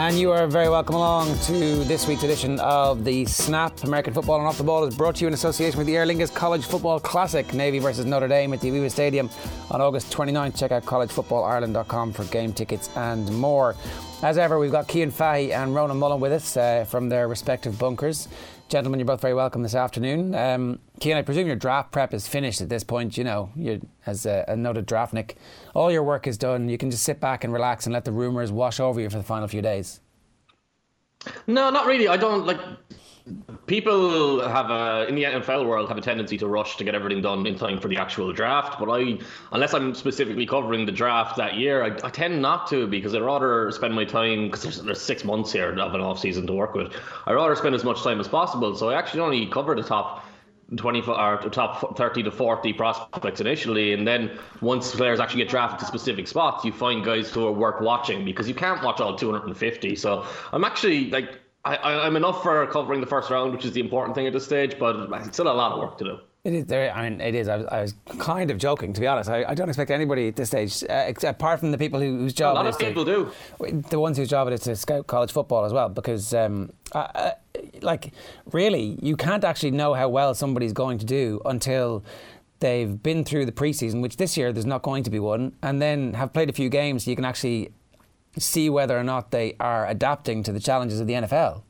And you are very welcome along to this week's edition of the Snap American Football and Off the Ball is brought to you in association with the Aer Lingus College Football Classic, Navy versus Notre Dame at the Aviva Stadium on August 29th. Check out collegefootballireland.com for game tickets and more. As ever, we've got Cian Fahey and Ronan Mullen with us uh, from their respective bunkers. Gentlemen, you're both very welcome this afternoon. Um, Cian, I presume your draft prep is finished at this point. You know, as a, a noted draftnik, all your work is done. You can just sit back and relax and let the rumours wash over you for the final few days. No, not really. I don't like people have a in the NFL world have a tendency to rush to get everything done in time for the actual draft. But I, unless I'm specifically covering the draft that year, I, I tend not to because I'd rather spend my time because there's, there's six months here of an off season to work with. I'd rather spend as much time as possible. So I actually only cover the top. 20 or top 30 to 40 prospects initially and then once players actually get drafted to specific spots you find guys who are worth watching because you can't watch all 250 so i'm actually like I, am enough for covering the first round, which is the important thing at this stage, but it's still a lot of work to do. It is there. I mean, it is. I was, I was kind of joking, to be honest. I, I don't expect anybody at this stage, uh, apart from the people who, whose job. A lot of people to, do. The ones whose job it is to scout college football as well, because, um, uh, like, really, you can't actually know how well somebody's going to do until they've been through the preseason, which this year there's not going to be one, and then have played a few games, so you can actually see whether or not they are adapting to the challenges of the NFL.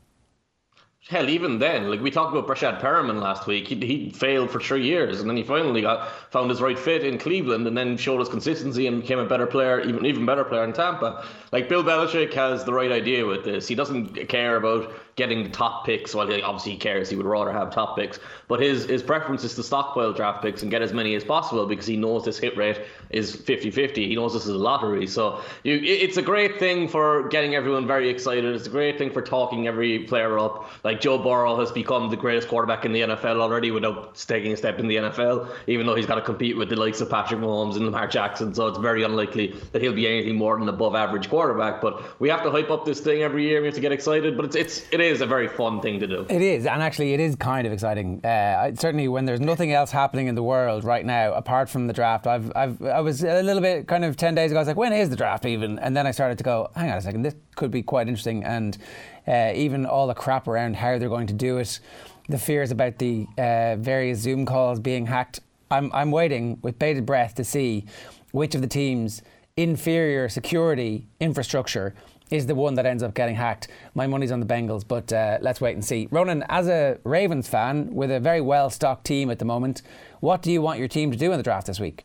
Hell, even then, like we talked about Breshad Perriman last week, he, he failed for three years, and then he finally got found his right fit in Cleveland, and then showed his consistency and became a better player, even even better player in Tampa. Like Bill Belichick has the right idea with this. He doesn't care about getting the top picks. Well, he obviously cares. He would rather have top picks. But his, his preference is to stockpile draft picks and get as many as possible because he knows this hit rate is 50 50. He knows this is a lottery. So you, it's a great thing for getting everyone very excited. It's a great thing for talking every player up. Like Joe Burrow has become the greatest quarterback in the NFL already without taking a step in the NFL, even though he's got to compete with the likes of Patrick Mahomes and Lamar Jackson. So it's very unlikely that he'll be anything more than above average quarterback. But we have to hype up this thing every year. We have to get excited. But it's, it's it is is a very fun thing to do. It is, and actually, it is kind of exciting. Uh, certainly, when there's nothing else happening in the world right now apart from the draft, I've, I've, I was a little bit kind of ten days ago. I was like, when is the draft even? And then I started to go, hang on a second, this could be quite interesting. And uh, even all the crap around how they're going to do it, the fears about the uh, various Zoom calls being hacked. I'm, I'm waiting with bated breath to see which of the teams' inferior security infrastructure is the one that ends up getting hacked. My money's on the Bengals, but uh, let's wait and see. Ronan, as a Ravens fan with a very well stocked team at the moment, what do you want your team to do in the draft this week?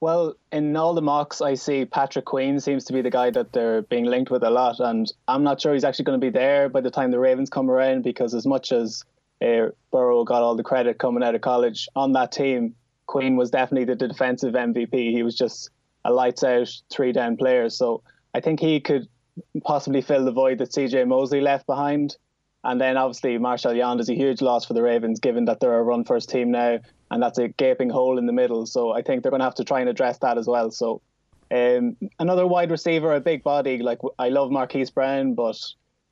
Well, in all the mocks, I see Patrick Queen seems to be the guy that they're being linked with a lot, and I'm not sure he's actually going to be there by the time the Ravens come around because as much as uh, Burrow got all the credit coming out of college on that team, Queen was definitely the defensive MVP. He was just a lights out three down player. So I think he could possibly fill the void that CJ Mosley left behind. And then obviously Marshall Yanda is a huge loss for the Ravens, given that they're a run first team now, and that's a gaping hole in the middle. So I think they're going to have to try and address that as well. So um, another wide receiver, a big body. Like I love Marquise Brown, but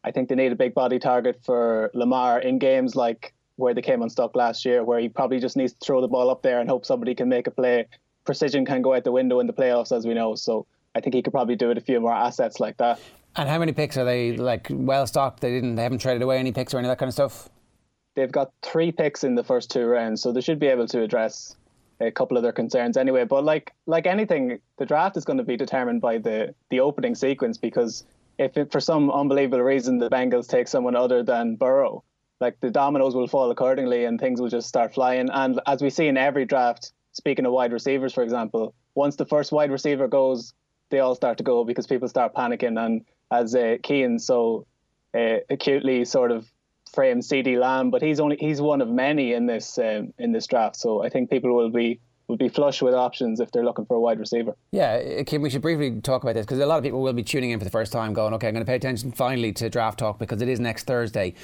I think they need a big body target for Lamar in games like where they came unstuck last year, where he probably just needs to throw the ball up there and hope somebody can make a play. Precision can go out the window in the playoffs, as we know. So I think he could probably do with a few more assets like that. And how many picks are they like well stocked? They didn't, they haven't traded away any picks or any of that kind of stuff. They've got three picks in the first two rounds, so they should be able to address a couple of their concerns anyway. But like like anything, the draft is going to be determined by the the opening sequence because if it, for some unbelievable reason the Bengals take someone other than Burrow, like the dominoes will fall accordingly and things will just start flying. And as we see in every draft, speaking of wide receivers, for example, once the first wide receiver goes, they all start to go because people start panicking. And as uh, Cian so uh, acutely sort of framed CeeDee Lamb, but he's only he's one of many in this um, in this draft. So I think people will be will be flush with options if they're looking for a wide receiver. Yeah, Kim, we should briefly talk about this because a lot of people will be tuning in for the first time, going, "Okay, I'm going to pay attention finally to draft talk because it is next Thursday."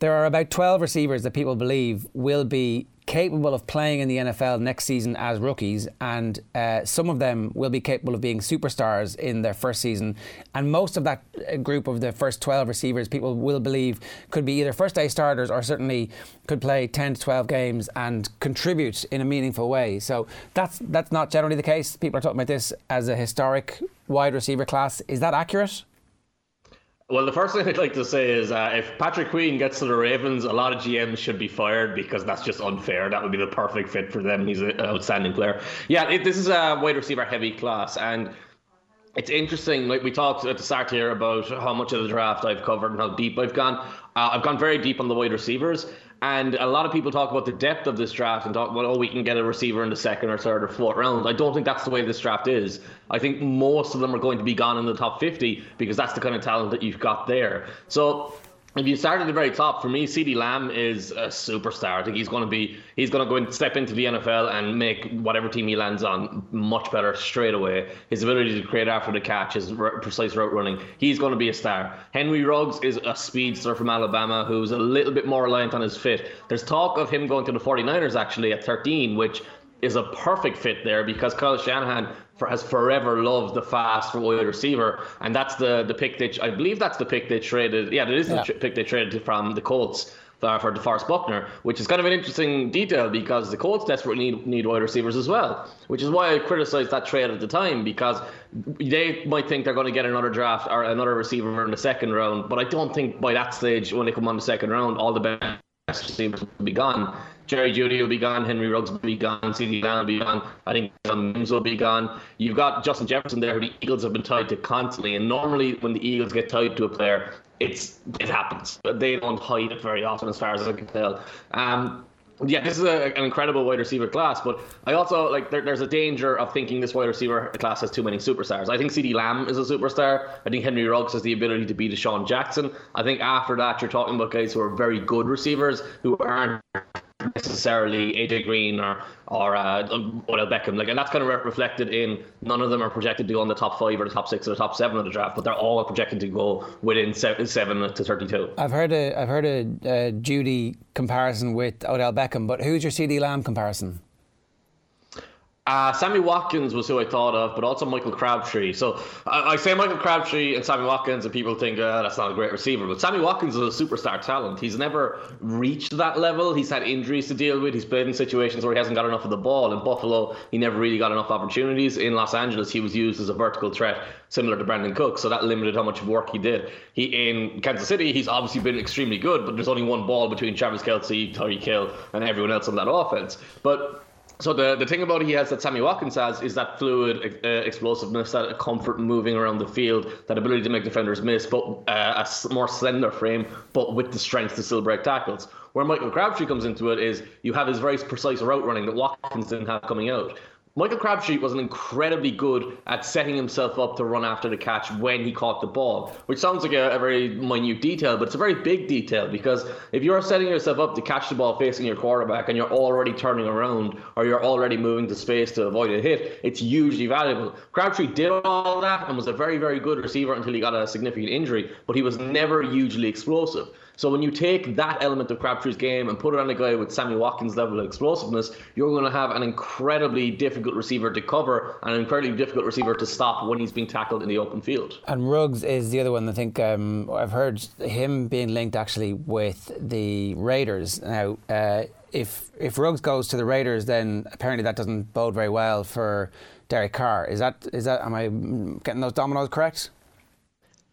There are about 12 receivers that people believe will be capable of playing in the NFL next season as rookies, and uh, some of them will be capable of being superstars in their first season. And most of that uh, group of the first 12 receivers, people will believe could be either first day starters or certainly could play 10 to 12 games and contribute in a meaningful way. So that's that's not generally the case. People are talking about this as a historic wide receiver class. Is that accurate? Well, the first thing I'd like to say is uh, if Patrick Queen gets to the Ravens, a lot of GMs should be fired because that's just unfair. That would be the perfect fit for them. He's an outstanding player. Yeah, it, this is a wide receiver heavy class. And it's interesting. Like we talked at the start here about how much of the draft I've covered and how deep I've gone. Uh, I've gone very deep on the wide receivers. And a lot of people talk about the depth of this draft and talk, about, oh, we can get a receiver in the second or third or fourth round. I don't think that's the way this draft is. I think most of them are going to be gone in the top 50 because that's the kind of talent that you've got there. So if you start at the very top, for me, CeeDee Lamb is a superstar. I think he's going to be he's going to go and step into the NFL and make whatever team he lands on much better straight away. His ability to create after the catch, his precise route running, he's going to be a star. Henry Ruggs is a speedster from Alabama who's a little bit more reliant on his fit. There's talk of him going to the 49ers actually at 13, which is a perfect fit there because Kyle Shanahan for, has forever loved the fast wide receiver, and that's the the pick that I believe that's the pick they traded. Yeah, that is yeah. the pick they traded from the Colts for, for DeForest Buckner, which is kind of an interesting detail because the Colts desperately need, need wide receivers as well, which is why I criticized that trade at the time because they might think they're going to get another draft or another receiver in the second round, but I don't think by that stage when they come on the second round, all the receivers will be gone. Jerry Jeudy will be gone, Henry Ruggs will be gone, CeeDee Lamb will be gone. I think Mims will be gone. You've got Justin Jefferson there, who the Eagles have been tied to constantly. And normally, when the Eagles get tied to a player, it's it happens. But they don't hide it very often, as far as I can tell. Um, yeah, this is a, an incredible wide receiver class, but I also like there, there's a danger of thinking this wide receiver class has too many superstars. I think CeeDee Lamb is a superstar. I think Henry Ruggs has the ability to beat DeSean Jackson. I think after that, you're talking about guys who are very good receivers who aren't necessarily AJ Green or or uh, Odell Beckham. Like, and that's kind of re- reflected in none of them are projected to go in the top five or the top six or the top seven of the draft, but they're all projected to go within seven, seven to thirty-two. I've heard a I've heard a, a Jeudy comparison with Odell Beckham, but who's your CeeDee Lamb comparison? Uh, Sammy Watkins was who I thought of, but also Michael Crabtree. So I, I say Michael Crabtree and Sammy Watkins, and people think uh, that's not a great receiver. But Sammy Watkins is a superstar talent. He's never reached that level. He's had injuries to deal with. He's played in situations where he hasn't got enough of the ball. In Buffalo, he never really got enough opportunities. In Los Angeles, he was used as a vertical threat, similar to Brandin Cook. So that limited how much work he did. He in Kansas City, he's obviously been extremely good, but there's only one ball between Travis Kelce, Tyreek Hill, and everyone else on that offense. But so the, the thing about he has that Sammy Watkins has is that fluid uh, explosiveness, that comfort moving around the field, that ability to make defenders miss, but uh, a more slender frame, but with the strength to still break tackles. Where Michael Crabtree comes into it is you have his very precise route running that Watkins didn't have coming out. Michael Crabtree was incredibly good at setting himself up to run after the catch when he caught the ball, which sounds like a, a, very minute detail, but it's a very big detail because if you're setting yourself up to catch the ball facing your quarterback and you're already turning around or you're already moving to space to avoid a hit, it's hugely valuable. Crabtree did all that and was a very, very good receiver until he got a significant injury, but he was never hugely explosive. So when you take that element of Crabtree's game and put it on a guy with Sammy Watkins' level of explosiveness, you're going to have an incredibly difficult receiver to cover and an incredibly difficult receiver to stop when he's being tackled in the open field. And Ruggs is the other one. I think um, I've heard him being linked actually with the Raiders. Now, uh, if if Ruggs goes to the Raiders, then apparently that doesn't bode very well for Derek Carr. Is that is that am I getting those dominoes correct?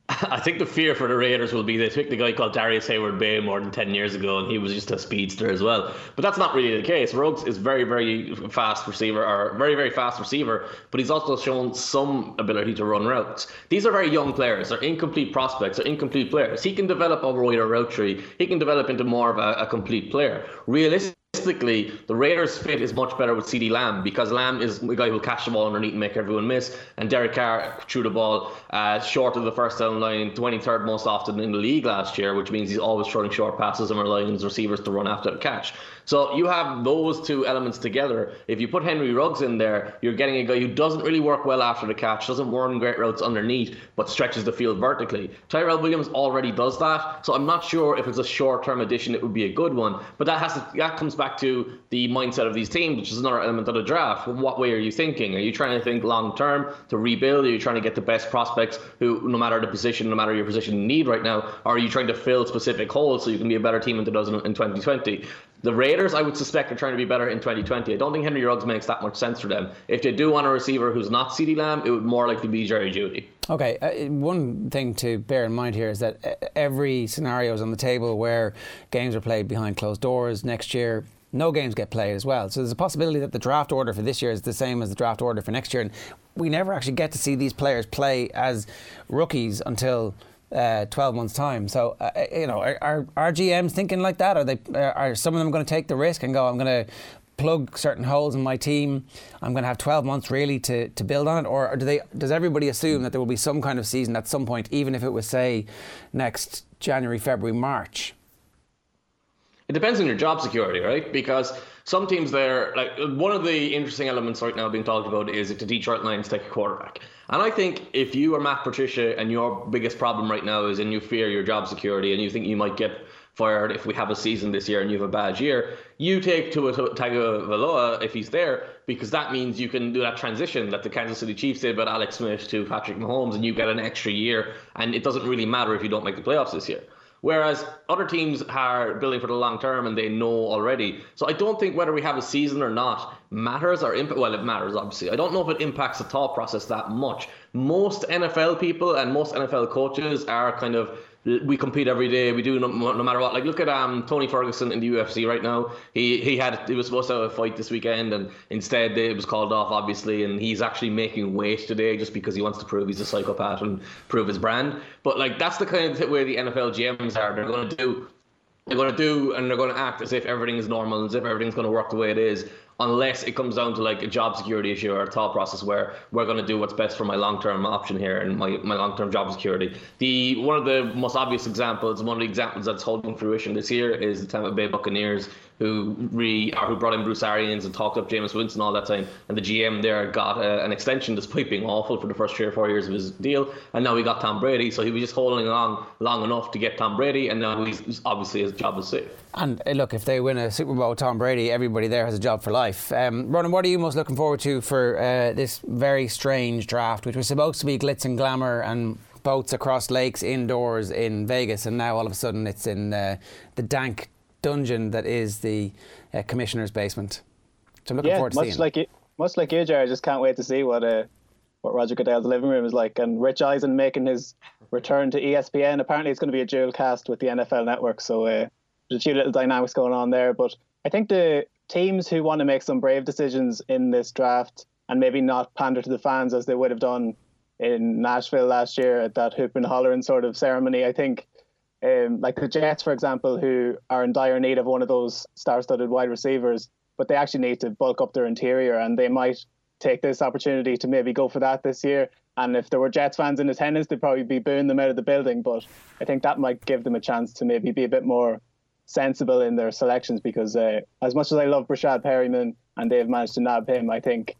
I think the fear for the Raiders will be they took the guy called Darrius Heyward-Bey more than 10 years ago, and he was just a speedster as well. But that's not really the case. Ruggs is very, very fast receiver, or very, very fast receiver, but he's also shown some ability to run routes. These are very young players. They're incomplete prospects. They're incomplete players. He can develop a wider route tree. He can develop into more of a, a complete player. Realistically, realistically, the Raiders' fit is much better with CeeDee Lamb because Lamb is the guy who'll catch the ball underneath and make everyone miss. And Derek Carr threw the ball uh, short of the first down line, 23rd most often in the league last year, which means he's always throwing short passes and relying on his receivers to run after the catch. So you have those two elements together. If you put Henry Ruggs in there, you're getting a guy who doesn't really work well after the catch, doesn't run great routes underneath, but stretches the field vertically. Tyrell Williams already does that, so I'm not sure if it's a short-term addition, it would be a good one. But that has to, that comes back to the mindset of these teams, which is another element of the draft. What way are you thinking? Are you trying to think long term to rebuild? Are you trying to get the best prospects who, no matter the position, no matter your position need right now, are you trying to fill specific holes so you can be a better team in 2020? The Raiders, I would suspect, are trying to be better in 2020. I don't think Henry Ruggs makes that much sense for them. If they do want a receiver who's not CeeDee Lamb, it would more likely be Jerry Jeudy. Okay, uh, one thing to bear in mind here is that uh, every scenario is on the table where games are played behind closed doors next year. No games get played as well. So there's a possibility that the draft order for this year is the same as the draft order for next year. And we never actually get to see these players play as rookies until uh, 12 months' time. So, uh, uh you know, are, are, GMs thinking like that? Are they? Uh, are some of them going to take the risk and go, I'm going to plug certain holes in my team. I'm going to have 12 months really to, to build on it, or do they? Does everybody assume that there will be some kind of season at some point, even if it was say next January, February, March? It depends on your job security, right? Because some teams there, like one of the interesting elements right now being talked about is if the Detroit Lions take a quarterback. And I think if you are Matt Patricia and your biggest problem right now is and you fear your job security and you think you might get fired if we have a season this year and you have a bad year, you take to Tua Tagovailoa if he's there because that means you can do that transition that the Kansas City Chiefs did about Alex Smith to Patrick Mahomes and you get an extra year and it doesn't really matter if you don't make the playoffs this year. Whereas other teams are building for the long term and they know already. So I don't think whether we have a season or not matters or imp- well it matters obviously. I don't know if it impacts the thought process that much. Most NFL people and most NFL coaches are kind of we compete every day. We do no, no, matter what. Like look at um Tony Ferguson in the UFC right now. He he had he was supposed to have a fight this weekend, and instead it was called off, obviously. And he's actually making weight today just because he wants to prove he's a psychopath and prove his brand. But like that's the kind of way the NFL GMs are. They're going to do. They're going to do and they're going to act as if everything is normal, as if everything's going to work the way it is unless it comes down to like a job security issue or a thought process where we're going to do what's best for my long-term option here and my, my long-term job security. The one of the most obvious examples, one of the examples that's holding fruition this year is the Tampa Bay Buccaneers who re or who brought in Bruce Arians and talked up Jameis Winston all that time, and the GM there got a, an extension despite being awful for the first three or four years of his deal, and now he got Tom Brady, so he was just holding on long enough to get Tom Brady, and now he's obviously his job is safe. And uh, look, if they win a Super Bowl, Tom Brady, everybody there has a job for life. Um, Ronan, what are you most looking forward to for uh, this very strange draft, which was supposed to be glitz and glamour and boats across lakes indoors in Vegas, and now all of a sudden it's in uh, the dank dungeon that is the uh, commissioner's basement. So I'm looking yeah, forward to much seeing. Like it, much like you, Jared, I just can't wait to see what uh, what Roger Goodell's living room is like. And Rich Eisen making his return to ESPN. Apparently, it's going to be a dual cast with the NFL Network. So uh, there's a few little dynamics going on there. But I think the teams who want to make some brave decisions in this draft and maybe not pander to the fans as they would have done in Nashville last year at that hoop and hollering sort of ceremony, I think um, like the Jets, for example, who are in dire need of one of those star-studded wide receivers, but they actually need to bulk up their interior, and they might take this opportunity to maybe go for that this year. And if there were Jets fans in attendance, they'd probably be booing them out of the building. But I think that might give them a chance to maybe be a bit more sensible in their selections because uh, as much as I love Breshad Perriman and they've managed to nab him, I think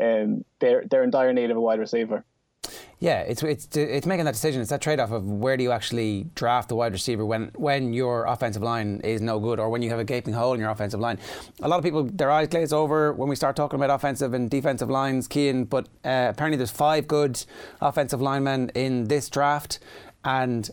um, they're they're in dire need of a wide receiver. Yeah, it's it's it's making that decision. It's that trade off of where do you actually draft the wide receiver when when your offensive line is no good or when you have a gaping hole in your offensive line. A lot of people their eyes glaze over when we start talking about offensive and defensive lines, Cian. But uh, apparently there's five good offensive linemen in this draft, and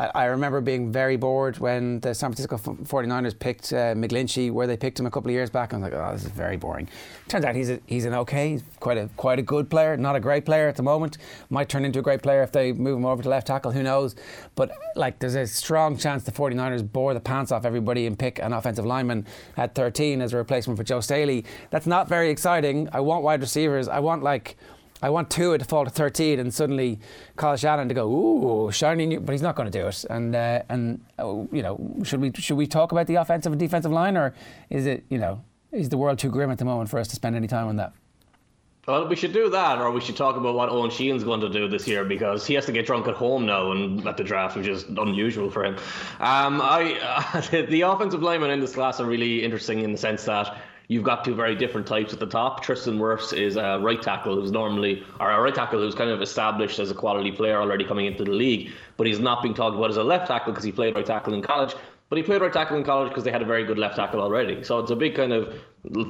I remember being very bored when the San Francisco 49ers picked uh, McGlinchey, where they picked him a couple of years back. I was like, oh, this is very boring. Turns out he's a, he's an okay, he's quite a quite a good player, not a great player at the moment. Might turn into a great player if they move him over to left tackle. Who knows? But like, there's a strong chance the 49ers bore the pants off everybody and pick an offensive lineman at 13 as a replacement for Joe Staley. That's not very exciting. I want wide receivers. I want like I want Tua to fall to 13 and suddenly Kyle Shanahan to go, ooh, shiny new, but he's not going to do it. And uh, and uh, you know, should we should we talk about the offensive and defensive line, or is it you know is the world too grim at the moment for us to spend any time on that? Well, we should do that, or we should talk about what Owen Sheehan's going to do this year because he has to get drunk at home now and at the draft, which is unusual for him. Um, I uh, the offensive linemen in this class are really interesting in the sense that you've got two very different types at the top. Tristan Wirfs is a right tackle who's normally, or a right tackle who's kind of established as a quality player already coming into the league, but he's not being talked about as a left tackle because he played right tackle in college. But he played right tackle in college because they had a very good left tackle already. So it's a big kind of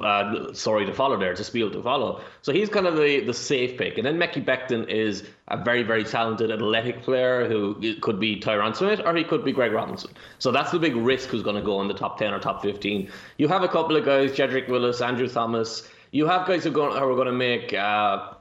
uh, sorry to follow there. It's a spiel to follow. So he's kind of the, the safe pick. And then Mekhi Becton is a very, very talented athletic player who could be Tyron Smith or he could be Greg Robinson. So that's the big risk who's going to go in the top 10 or top 15. You have a couple of guys, Jedrick Wills, Andrew Thomas. You have guys who are going, who are going to make. Uh,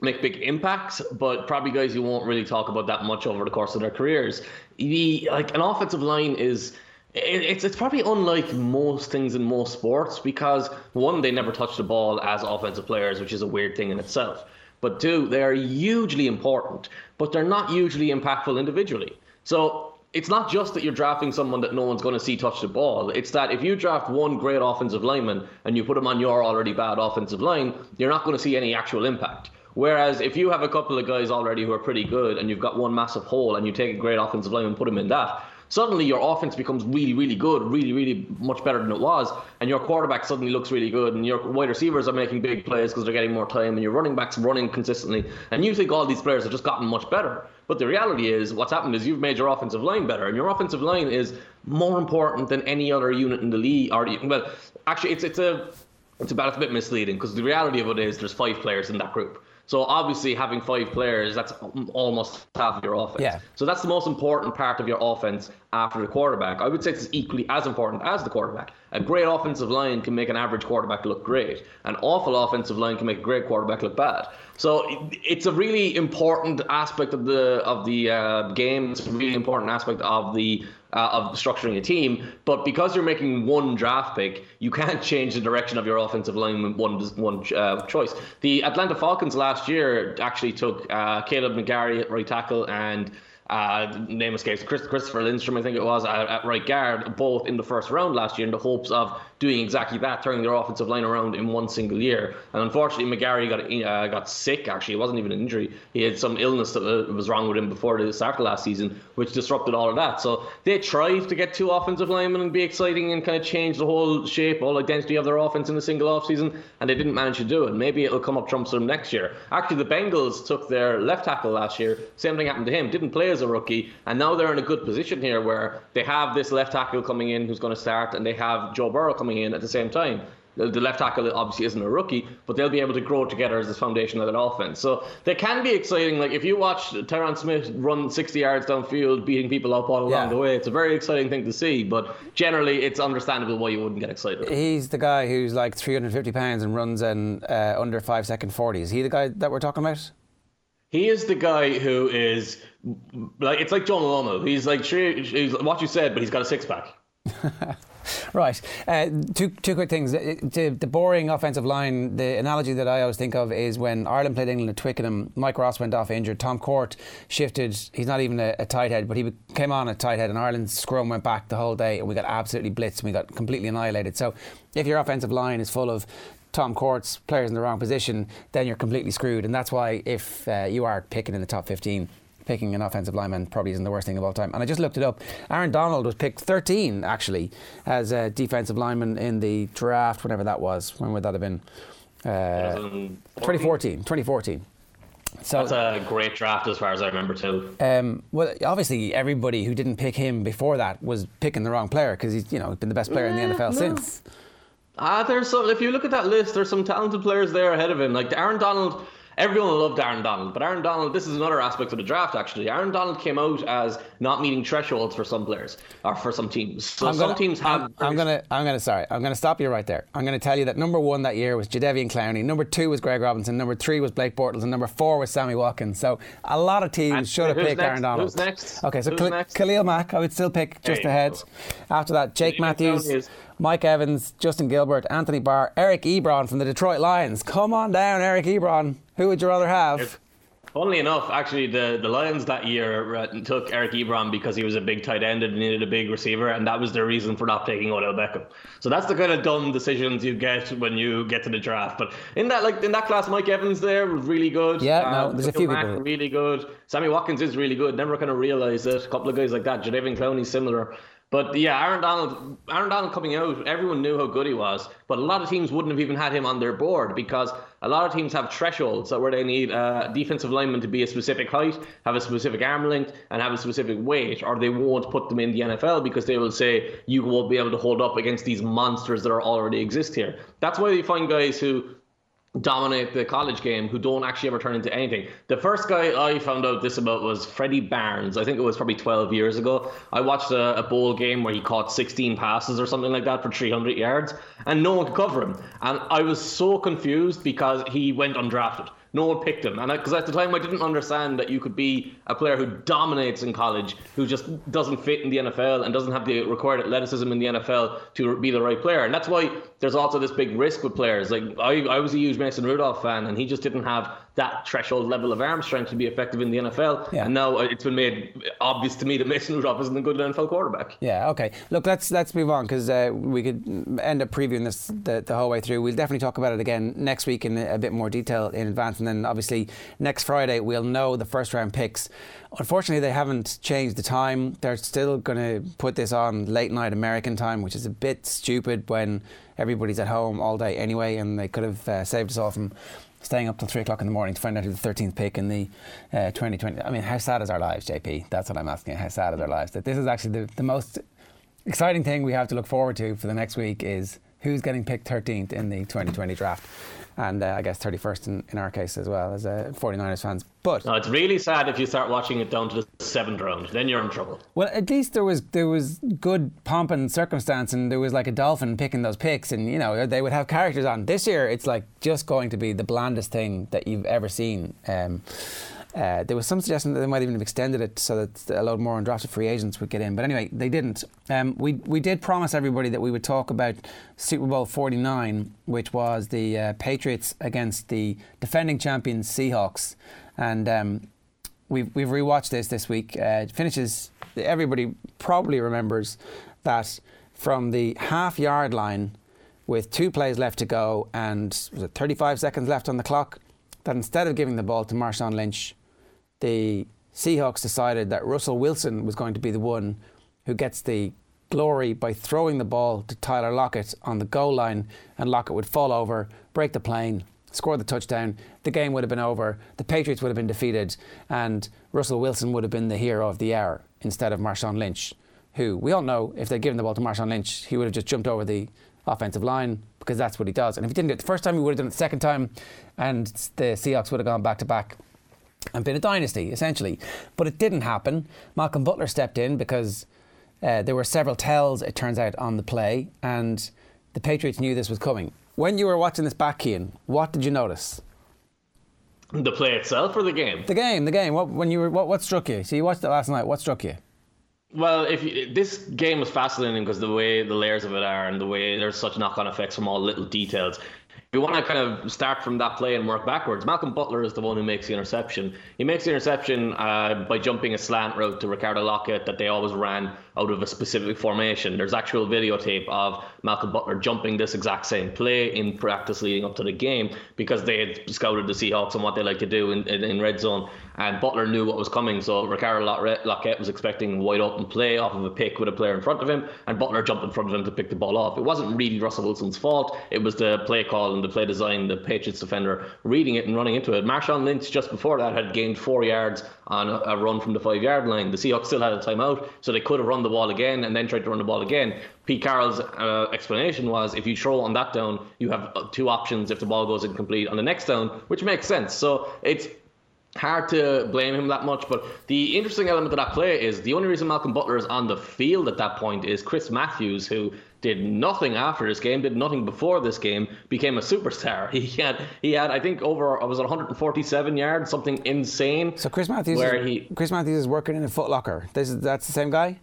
make big impacts, but probably guys you won't really talk about that much over the course of their careers. The like an offensive line is it's it's probably unlike most things in most sports because one they never touch the ball as offensive players, which is a weird thing in itself. But two, they are hugely important, but they're not hugely impactful individually. So it's not just that you're drafting someone that no one's going to see touch the ball. It's that if you draft one great offensive lineman and you put him on your already bad offensive line, you're not going to see any actual impact. Whereas if you have a couple of guys already who are pretty good and you've got one massive hole and you take a great offensive lineman and put him in that, suddenly your offense becomes really, really good, really, really much better than it was, and your quarterback suddenly looks really good, and your wide receivers are making big plays because they're getting more time, and your running backs running consistently, and you think all these players have just gotten much better. But the reality is, what's happened is you've made your offensive line better, and your offensive line is more important than any other unit in the league. Or well, actually, it's it's a it's about it's a bit misleading because the reality of it is there's five players in that group. So obviously, having five players, that's almost half of your offense. Yeah. So that's the most important part of your offense after the quarterback. I would say it's equally as important as the quarterback. A great offensive line can make an average quarterback look great. An awful offensive line can make a great quarterback look bad. So it's a really important aspect of the of the uh, game. It's a really important aspect of the uh, of structuring a team. But because you're making one draft pick, you can't change the direction of your offensive line with one one uh, choice. The Atlanta Falcons last year actually took uh, Kaleb McGary at right tackle and uh, name escapes Chris, Christopher Lindstrom, I think it was, at, at, right guard, both in the first round last year in the hopes of doing exactly that, turning their offensive line around in one single year. And unfortunately, McGary got uh, got sick. Actually, it wasn't even an injury. He had some illness that uh, was wrong with him before the start of last season, which disrupted all of that. So they tried to get two offensive linemen and be exciting and kind of change the whole shape, whole identity of their offense in a single offseason, and they didn't manage to do it. Maybe it'll come up trumps them next year. Actually, the Bengals took their left tackle last year. Same thing happened to him. Didn't play as a rookie, and now they're in a good position here where they have this left tackle coming in who's going to start, and they have Joe Burrow coming in at the same time. The left tackle obviously isn't a rookie, but they'll be able to grow together as the foundation of that offense. So they can be exciting. Like if you watch Tyron Smith run 60 yards downfield, beating people up all along yeah. the way, it's a very exciting thing to see. But generally, it's understandable why you wouldn't get excited. He's the guy who's like 350 pounds and runs in uh, under five second 40. Is he the guy that we're talking about? He is the guy who is like it's like Jonah Lomu. He's like he's what you said, but he's got a six pack. right. Uh, two, two quick things. The, the, boring offensive line, the analogy that I always think of is when Ireland played England at Twickenham, Mike Ross went off injured. Tom Court shifted. He's not even a, a tight head, but he came on a tight head, and Ireland's scrum went back the whole day, and we got absolutely blitzed and we got completely annihilated. So if your offensive line is full of Tom Court's players in the wrong position, then you're completely screwed. And that's why if uh, you are picking in the top 15, picking an offensive lineman probably isn't the worst thing of all time. And I just looked it up. Aaron Donald was picked 13 actually as a defensive lineman in the draft, whenever that was. When would that have been? Uh, 2014. 2014. So that's a great draft as far as I remember too. Um, well, obviously everybody who didn't pick him before that was picking the wrong player because he's you know been the best player in the NFL no. since. Ah, there's some. If you look at that list, there's some talented players there ahead of him. Like Aaron Donald everyone loved Aaron Donald, but Aaron Donald, this is another aspect of the draft actually. Aaron Donald came out as not meeting thresholds for some players or for some teams. So I'm some teams have. I'm, I'm, gonna, I'm gonna, sorry, I'm gonna stop you right there. I'm gonna tell you that number one that year was Jadeveon Clowney, number two was Greg Robinson, number three was Blake Bortles, and number four was Sammy Watkins. So a lot of teams and should have picked next? Aaron Donald. Who's next? Okay, so Khalil, Khalil Mack, I would still pick just ahead. After that, Jake Matthews. Mike Evans, Justin Gilbert, Anthony Barr, Eric Ebron from the Detroit Lions. Come on down, Eric Ebron. Who would you rather have? Funnily enough, actually, the, the Lions that year uh, took Eric Ebron because he was a big tight end and needed a big receiver, and that was their reason for not taking Odell Beckham. So that's the kind of dumb decisions you get when you get to the draft. But in that like in that class, Mike Evans there was really good. Yeah, uh, no, there's a few Mack, people really good. Sammy Watkins is really good. Never kind of realized it. A couple of guys like that. Jadeveon Clowney similar. But yeah, Aaron Donald, Aaron Donald coming out, everyone knew how good he was, but a lot of teams wouldn't have even had him on their board because a lot of teams have thresholds where they need a defensive lineman to be a specific height, have a specific arm length, and have a specific weight, or they won't put them in the NFL because they will say you won't be able to hold up against these monsters that are already exist here. That's why you find guys who dominate the college game who don't actually ever turn into anything. The first guy I found out this about was Freddie Barnes. I think it was probably 12 years ago. I watched a, a, bowl game where he caught 16 passes or something like that for 300 yards, and no one could cover him. And I was so confused because he went undrafted. No one picked him, and because at the time I didn't understand that you could be a player who dominates in college, who just doesn't fit in the NFL and doesn't have the required athleticism in the NFL to be the right player. And that's why there's also this big risk with players. Like I, I was a huge Mason Rudolph fan, and he just didn't have that threshold level of arm strength to be effective in the NFL. Yeah. And now it's been made obvious to me that Mason Rudolph isn't a good NFL quarterback. Yeah. Okay. Look, let's let's move on because uh, we could end up previewing this the, the whole way through. We'll definitely talk about it again next week in a bit more detail in advance, and then obviously next Friday we'll know the first round picks. Unfortunately, they haven't changed the time. They're still going to put this on late night American time, which is a bit stupid when everybody's at home all day anyway, and they could have uh, saved us all from staying up till three o'clock in the morning to find out who the 13th pick in the uh, 2020. I mean, how sad is our lives, JP? That's what I'm asking. How sad is our lives? That this is actually the, the most exciting thing we have to look forward to for the next week is who's getting picked 13th in the 2020 draft and uh, I guess 31st in, in our case as well as uh, 49ers fans. But no, it's really sad if you start watching it down to the seventh round. Then you're in trouble. Well, at least there was there was good pomp and circumstance, and there was like a dolphin picking those picks, and you know they would have characters on. This year, it's like just going to be the blandest thing that you've ever seen. Um, uh, there was some suggestion that they might even have extended it so that a lot more undrafted free agents would get in. But anyway, they didn't. Um, we, we did promise everybody that we would talk about Super Bowl 49, which was the uh, Patriots against the defending champions Seahawks. And um, we've, we've rewatched this this week. Uh, it finishes, everybody probably remembers that from the half yard line with two plays left to go and was it 35 seconds left on the clock, that instead of giving the ball to Marshawn Lynch, the Seahawks decided that Russell Wilson was going to be the one who gets the glory by throwing the ball to Tyler Lockett on the goal line, and Lockett would fall over, break the plane, score the touchdown. The game would have been over. The Patriots would have been defeated, and Russell Wilson would have been the hero of the hour instead of Marshawn Lynch, who we all know if they'd given the ball to Marshawn Lynch, he would have just jumped over the offensive line because that's what he does. And if he didn't do it the first time, he would have done it the second time, and the Seahawks would have gone back to back and been a dynasty, essentially. But it didn't happen. Malcolm Butler stepped in because uh, there were several tells, it turns out, on the play, and the Patriots knew this was coming. When you were watching this back, Cian, what did you notice? The play itself or the game? The game, the game. What, when you were, what, what struck you? So you watched it last night. What struck you? Well, if you, this game was fascinating because the way the layers of it are and the way there's such knock-on effects from all little details we want to kind of start from that play and work backwards. Malcolm Butler is the one who makes the interception. He makes the interception uh, by jumping a slant route to Ricardo Lockett that they always ran out of a specific formation. There's actual videotape of Malcolm Butler jumping this exact same play in practice leading up to the game because they had scouted the Seahawks and what they like to do in, in, in red zone. And Butler knew what was coming, so Ricardo Lockett was expecting wide open play off of a pick with a player in front of him, and Butler jumped in front of him to pick the ball off. It wasn't really Russell Wilson's fault. It was the play call and the play design, the Patriots defender reading it and running into it. Marshawn Lynch just before that had gained four yards on a, a run from the five yard line. The Seahawks still had a timeout, so they could have run the ball again and then tried to run the ball again. Pete Carroll's uh, explanation was if you throw on that down, you have uh, two options if the ball goes incomplete on the next down, which makes sense. So it's hard to blame him that much. But the interesting element of that play is the only reason Malcolm Butler is on the field at that point is Chris Matthews, who did nothing after this game, did nothing before this game, became a superstar. He had he had I think over was it 147 yards, something insane. So Chris Matthews, where is, he Chris Matthews is working in a Footlocker. This is that's the same guy.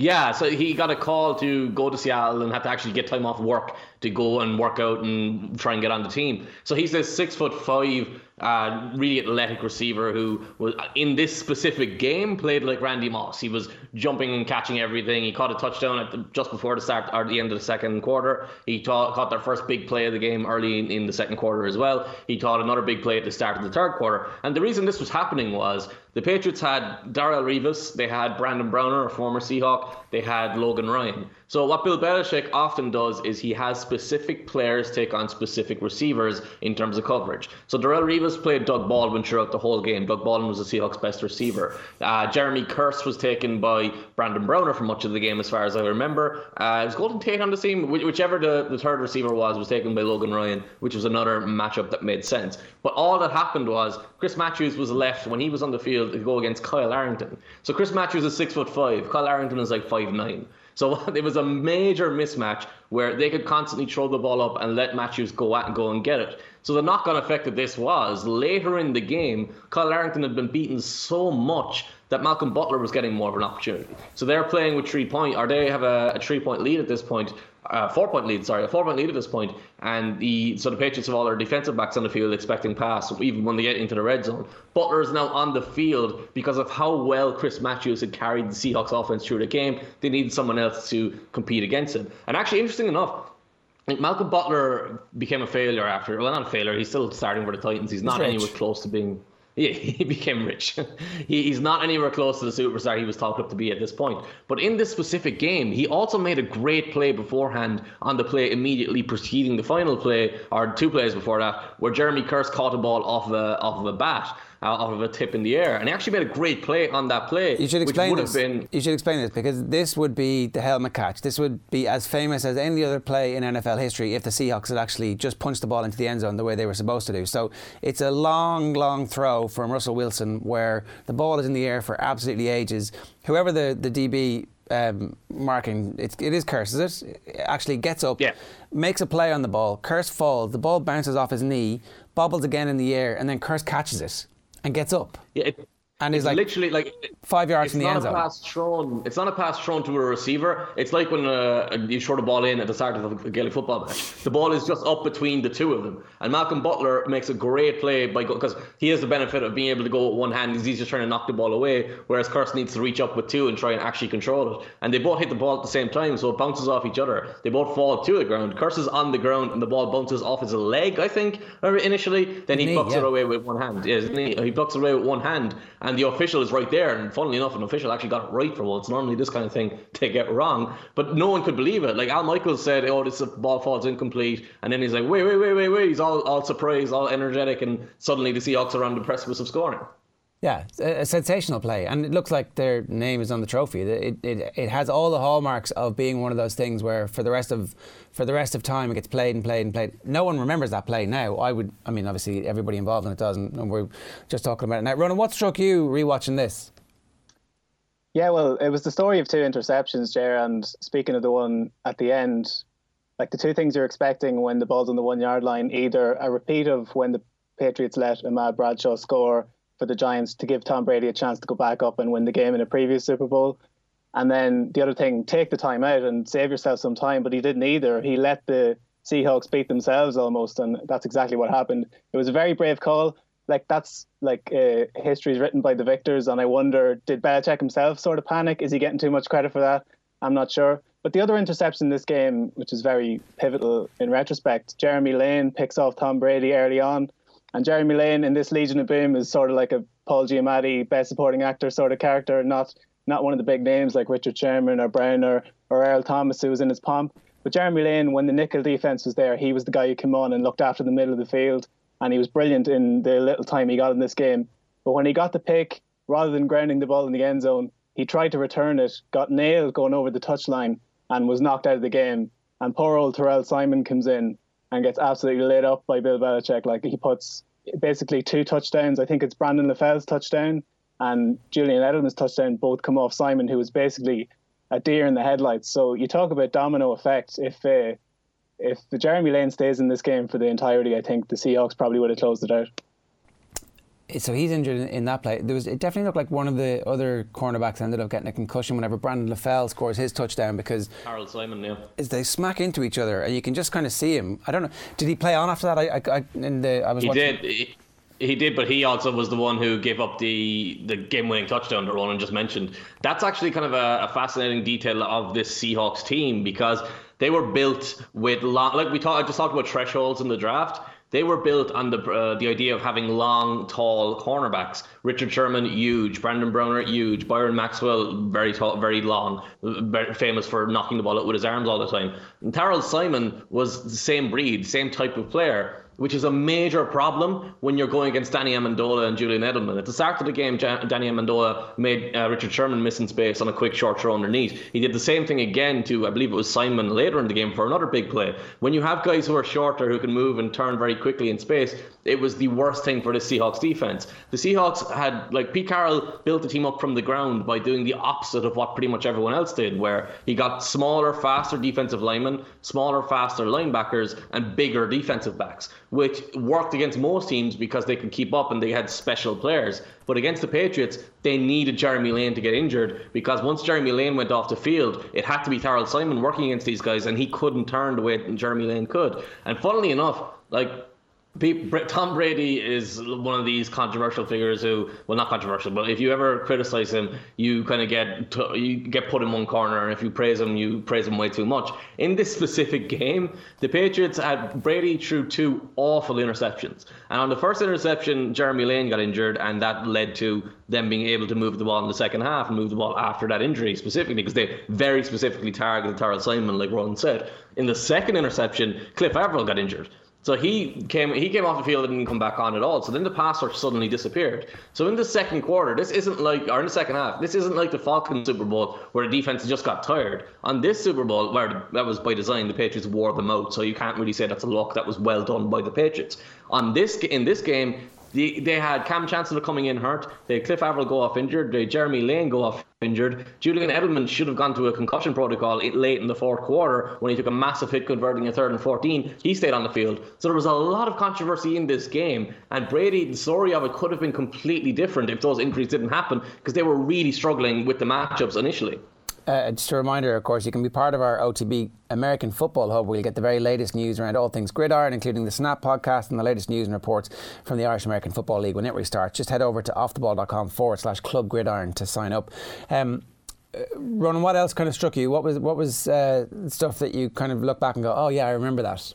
Yeah, so he got a call to go to Seattle and had to actually get time off work to go and work out and try and get on the team. So he's this six foot five uh, really athletic receiver who was in this specific game played like Randy Moss. He was jumping and catching everything. He caught a touchdown at the, just before the start or the end of the second quarter. He caught their first big play of the game early in, in the second quarter as well. He caught another big play at the start of the third quarter. And the reason this was happening was The Patriots had Darrelle Revis, they had Brandon Browner, a former Seahawk, they had Logan Ryan. So what Bill Belichick often does is he has specific players take on specific receivers in terms of coverage. So Darrelle Revis played Doug Baldwin throughout the whole game. Doug Baldwin was the Seahawks' best receiver. Uh, Jeremy Kearse was taken by Brandon Browner for much of the game, as far as I remember. Uh, it was Golden Tate on the team, whichever the, the third receiver was, was taken by Logan Ryan, which was another matchup that made sense. But all that happened was Chris Matthews was left when he was on the field to go against Kyle Arrington. So Chris Matthews is six foot five. Kyle Arrington is like five nine. So it was a major mismatch where they could constantly throw the ball up and let Matthews go out and go and get it. So the knock-on effect of this was later in the game, Kyle Arrington had been beaten so much that Malcolm Butler was getting more of an opportunity. So they're playing with three point, or they have a, a three point lead at this point, uh, four point lead, sorry, a four point lead at this point, and the so the Patriots have all their defensive backs on the field expecting pass, even when they get into the red zone. Butler is now on the field because of how well Chris Matthews had carried the Seahawks offense through the game. They needed someone else to compete against him. And actually, interesting enough, Malcolm Butler became a failure after. Well, not a failure. He's still starting for the Titans. He's not anywhere close to being yeah, he became rich. he, he's not anywhere close to the superstar he was talked up to be at this point. But in this specific game, he also made a great play beforehand on the play immediately preceding the final play, or two plays before that, where Jeremy Kearse caught a ball off of a, off of a bat out of a tip in the air. And he actually made a great play on that play. You should explain this. Been... You should explain this because this would be the helmet catch. This would be as famous as any other play in NFL history if the Seahawks had actually just punched the ball into the end zone the way they were supposed to do. So it's a long, long throw from Russell Wilson where the ball is in the air for absolutely ages. Whoever the, the DB um, marking, it's, it is Kearse, is it? Actually gets up, yeah. makes a play on the ball. Kearse falls, the ball bounces off his knee, bobbles again in the air, and then Kearse catches it and gets up. Yeah, it, and he's like literally like five yards from the end zone. A Pass thrown, it's not a pass thrown to a receiver. It's like when uh, you throw the ball in at the start of a Gaelic football match. The ball is just up between the two of them. And Malcolm Butler makes a great play by because he has the benefit of being able to go with one hand. He's just trying to knock the ball away, whereas Kearse needs to reach up with two and try and actually control it. And they both hit the ball at the same time, so it bounces off each other. They both fall to the ground. Kearse is on the ground, and the ball bounces off his leg, I think, initially. Then he knee, plucks yeah. it away with one hand. Yeah, he plucks it away with one hand, and the official is right there. And funnily enough, an official actually got it right for once. Normally, this kind of thing they get wrong, but no one could believe it. Like Al Michaels said, "Oh, this ball falls incomplete," and then he's like, "Wait, wait, wait, wait, wait!" He's all all surprised, all energetic, and suddenly the Seahawks are on the precipice of scoring. Yeah, a, sensational play, and it looks like their name is on the trophy. It, it it has all the hallmarks of being one of those things where for the rest of for the rest of time it gets played and played and played. No one remembers that play now. I would, I mean, obviously everybody involved in it does, and we're just talking about it now. Ronan, what struck you rewatching this? Yeah, well, it was the story of two interceptions, Jer. And speaking of the one at the end, like the two things you're expecting when the ball's on the one yard line, either a repeat of when the Patriots let Ahmad Bradshaw score for the Giants to give Tom Brady a chance to go back up and win the game in a previous Super Bowl. And then the other thing, take the time out and save yourself some time. But he didn't either. He let the Seahawks beat themselves almost, and that's exactly what happened. It was a very brave call like that's like uh, history is written by the victors, and I wonder did Belichick himself sort of panic? Is he getting too much credit for that? I'm not sure. But the other interception in this game, which is very pivotal in retrospect, Jeremy Lane picks off Tom Brady early on, and Jeremy Lane in this Legion of Boom is sort of like a Paul Giamatti best supporting actor sort of character, not not one of the big names like Richard Sherman or Brown or, or Earl Thomas who was in his pomp. But Jeremy Lane, when the nickel defense was there, he was the guy who came on and looked after the middle of the field and he was brilliant in the little time he got in this game. But when he got the pick, rather than grounding the ball in the end zone, he tried to return it, got nailed going over the touchline, and was knocked out of the game. And poor old Tharold Simon comes in and gets absolutely lit up by Bill Belichick. Like he puts basically two touchdowns. I think it's Brandon LaFell's touchdown and Julian Edelman's touchdown both come off Simon, who was basically a deer in the headlights. So you talk about domino effect. If uh, if Jeremy Lane stays in this game for the entirety, I think the Seahawks probably would have closed it out. So he's injured in, that play. There was it definitely looked like one of the other cornerbacks ended up getting a concussion whenever Brandon LaFell scores his touchdown because Tharold Simon, yeah, is they smack into each other and you can just kind of see him. I don't know. Did he play on after that? I, I, I in the I was. He watching. did. He, he did, but he also was the one who gave up the the game winning touchdown that Ronan just mentioned. That's actually kind of a, a fascinating detail of this Seahawks team because they were built with long, like we talked. I just talked about thresholds in the draft. They were built on the uh, the idea of having long, tall cornerbacks, Richard Sherman, huge. Brandon Browner, huge. Byron Maxwell, very tall, very long, famous for knocking the ball out with his arms all the time. And Tharold Simon was the same breed, same type of player which is a major problem when you're going against Danny Amendola and Julian Edelman. At the start of the game, Danny Amendola made uh, Richard Sherman miss in space on a quick short throw underneath. He did the same thing again to, I believe it was Simon later in the game for another big play. When you have guys who are shorter who can move and turn very quickly in space, it was the worst thing for the Seahawks defense. The Seahawks had, like, Pete Carroll built the team up from the ground by doing the opposite of what pretty much everyone else did, where he got smaller, faster defensive linemen, smaller, faster linebackers, and bigger defensive backs which worked against most teams because they could keep up and they had special players. But against the Patriots, they needed Jeremy Lane to get injured because once Jeremy Lane went off the field, it had to be Tharold Simon working against these guys, and he couldn't turn the way Jeremy Lane could. And funnily enough, like Tom Brady is one of these controversial figures who, well, not controversial, but if you ever criticize him, you kind of get you get put in one corner, and if you praise him, you praise him way too much. In this specific game, the Patriots had Brady threw two awful interceptions, and on the first interception, Jeremy Lane got injured, and that led to them being able to move the ball in the second half and move the ball after that injury specifically because they very specifically targeted Tharold Simon, like Ron said. In the second interception, Cliff Avril got injured. So he came he came off the field and didn't come back on at all. So then the passer suddenly disappeared. So in the second quarter, this isn't like or in the second half, this isn't like the Falcons Super Bowl where the defense just got tired. On this Super Bowl, where that was by design, the Patriots wore them out. So you can't really say that's a look that was well done by the Patriots. On this in this game, the, they had Kam Chancellor coming in hurt. They had Cliff Avril go off injured. They had Jeremy Lane go off injured. Julian Edelman should have gone to a concussion protocol late in the fourth quarter when he took a massive hit converting a third and 14. He stayed on the field. So there was a lot of controversy in this game. And Brady, the story of it could have been completely different if those injuries didn't happen because they were really struggling with the matchups initially. Uh, just a reminder, of course, you can be part of our OTB American Football Hub. We'll get the very latest news around all things gridiron, including the Snap podcast and the latest news and reports from the Irish American Football League when it restarts. Just head over to offtheball.com forward slash club gridiron to sign up. Um, uh, Ronan, what else kind of struck you? What was what was uh, stuff that you kind of look back and go, oh yeah, I remember that?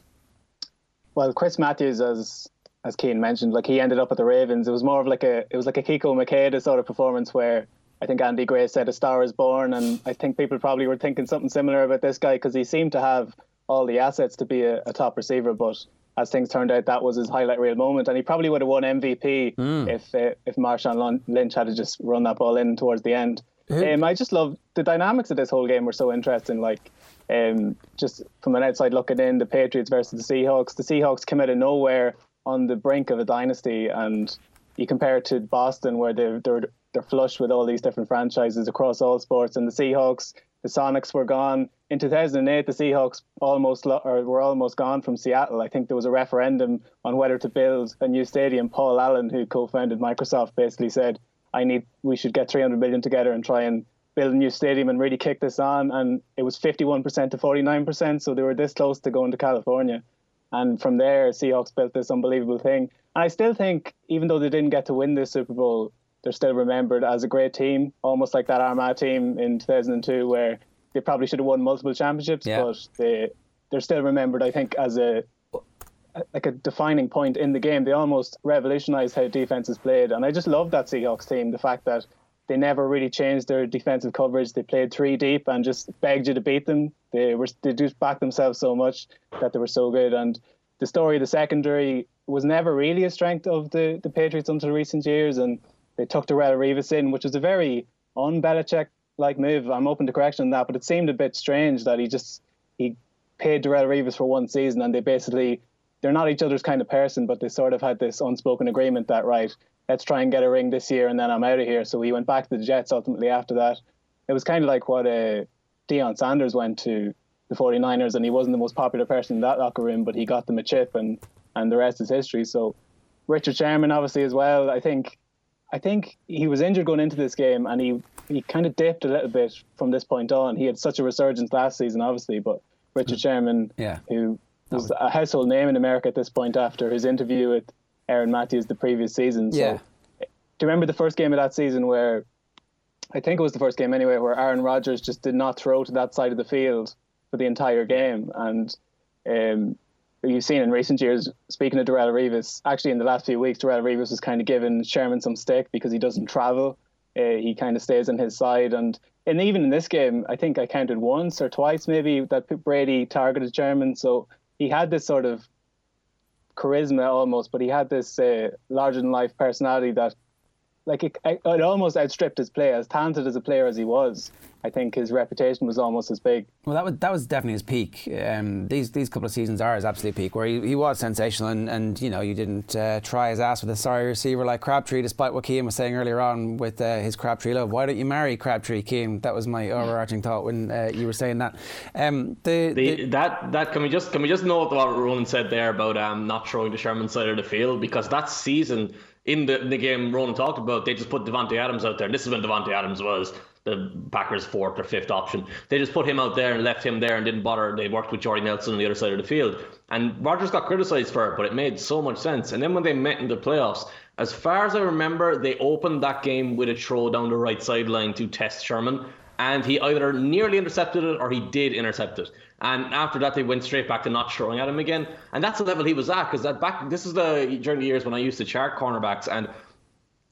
Well, Chris Matthews, as as Cian mentioned, like he ended up at the Ravens. It was more of like a it was like a Kiko Macheda sort of performance where I think Andy Gray said a star is born, and I think people probably were thinking something similar about this guy because he seemed to have all the assets to be a, a, top receiver, but as things turned out, that was his highlight reel moment, and he probably would have won MVP mm. if uh, if Marshawn Lynch had just run that ball in towards the end. Um, I just love the dynamics of this whole game were so interesting. Like, um, just from an outside looking in, the Patriots versus the Seahawks. The Seahawks came out of nowhere on the brink of a dynasty, and you compare it to Boston, where they're they're they're flush with all these different franchises across all sports. And the Seahawks, the Sonics were gone in 2008. The Seahawks almost or were almost gone from Seattle. I think there was a referendum on whether to build a new stadium. Paul Allen, who co-founded Microsoft, basically said, "I need we should get 300 million together and try and." build a new stadium and really kick this on and it was 51% to 49% so they were this close to going to California and from there Seahawks built this unbelievable thing and I still think even though they didn't get to win this Super Bowl they're still remembered as a great team, almost like that Armagh team in 2002, where they probably should have won multiple championships, yeah. but they they're still remembered. I think as a like a defining point in the game. They almost revolutionized how defense is played, and I just love that Seahawks team. The fact that they never really changed their defensive coverage. They played three deep and just begged you to beat them. They were they just backed themselves so much that they were so good. And the story of the secondary was never really a strength of the the Patriots until recent years, and they took Darrelle Revis in, which was a very un like move. I'm open to correction on that, but it seemed a bit strange that he just he paid Darrelle Revis for one season and they basically they're not each other's kind of person, but they sort of had this unspoken agreement that right, let's try and get a ring this year and then I'm out of here. So he went back to the Jets ultimately after that. It was kind of like what uh, Deion Sanders went to the 49ers and he wasn't the most popular person in that locker room, but he got them a chip and and the rest is history. So Richard Sherman obviously as well. I think I think he was injured going into this game, and he he kind of dipped a little bit from this point on. He had such a resurgence last season, obviously, but Richard Sherman, yeah. who was a household name in America at this point after his interview with Aaron Matthews the previous season. So, yeah. Do you remember the first game of that season where I think it was the first game anyway, where Aaron Rodgers just did not throw to that side of the field for the entire game, and um, you've seen in recent years, speaking of Darrelle Revis, actually in the last few weeks, Darrelle Revis was kind of giving Sherman some stick because he doesn't travel. Uh, he kind of stays on his side. And, and even in this game, I think I counted once or twice maybe that Brady targeted Sherman. So he had this sort of charisma almost, but he had this uh, larger than life personality that like it, it almost outstripped his play. As talented as a player as he was, I think his reputation was almost as big. Well, that was that was definitely his peak. Um, these these couple of seasons are his absolute peak, where he, he was sensational, and, and you know you didn't uh, try his ass with a sorry receiver like Crabtree, despite what Cian was saying earlier on with uh, his Crabtree love. Why don't you marry Crabtree, Cian? That was my overarching thought when uh, you were saying that. Um, the, the, the, that that can we just can we just note what Ronan said there about um, not throwing the Sherman side of the field because that season in the, in the game Ronan talked about, they just put Davante Adams out there. This is when Davante Adams was the Packers' fourth or fifth option. They just put him out there and left him there and didn't bother. They worked with Jordy Nelson on the other side of the field. And Rodgers got criticised for it, but it made so much sense. And then when they met in the playoffs, as far as I remember, they opened that game with a throw down the right sideline to test Sherman. And he either nearly intercepted it or he did intercept it. And after that, they went straight back to not throwing at him again. And that's the level he was at because that back. This is the during the years when I used to chart cornerbacks, and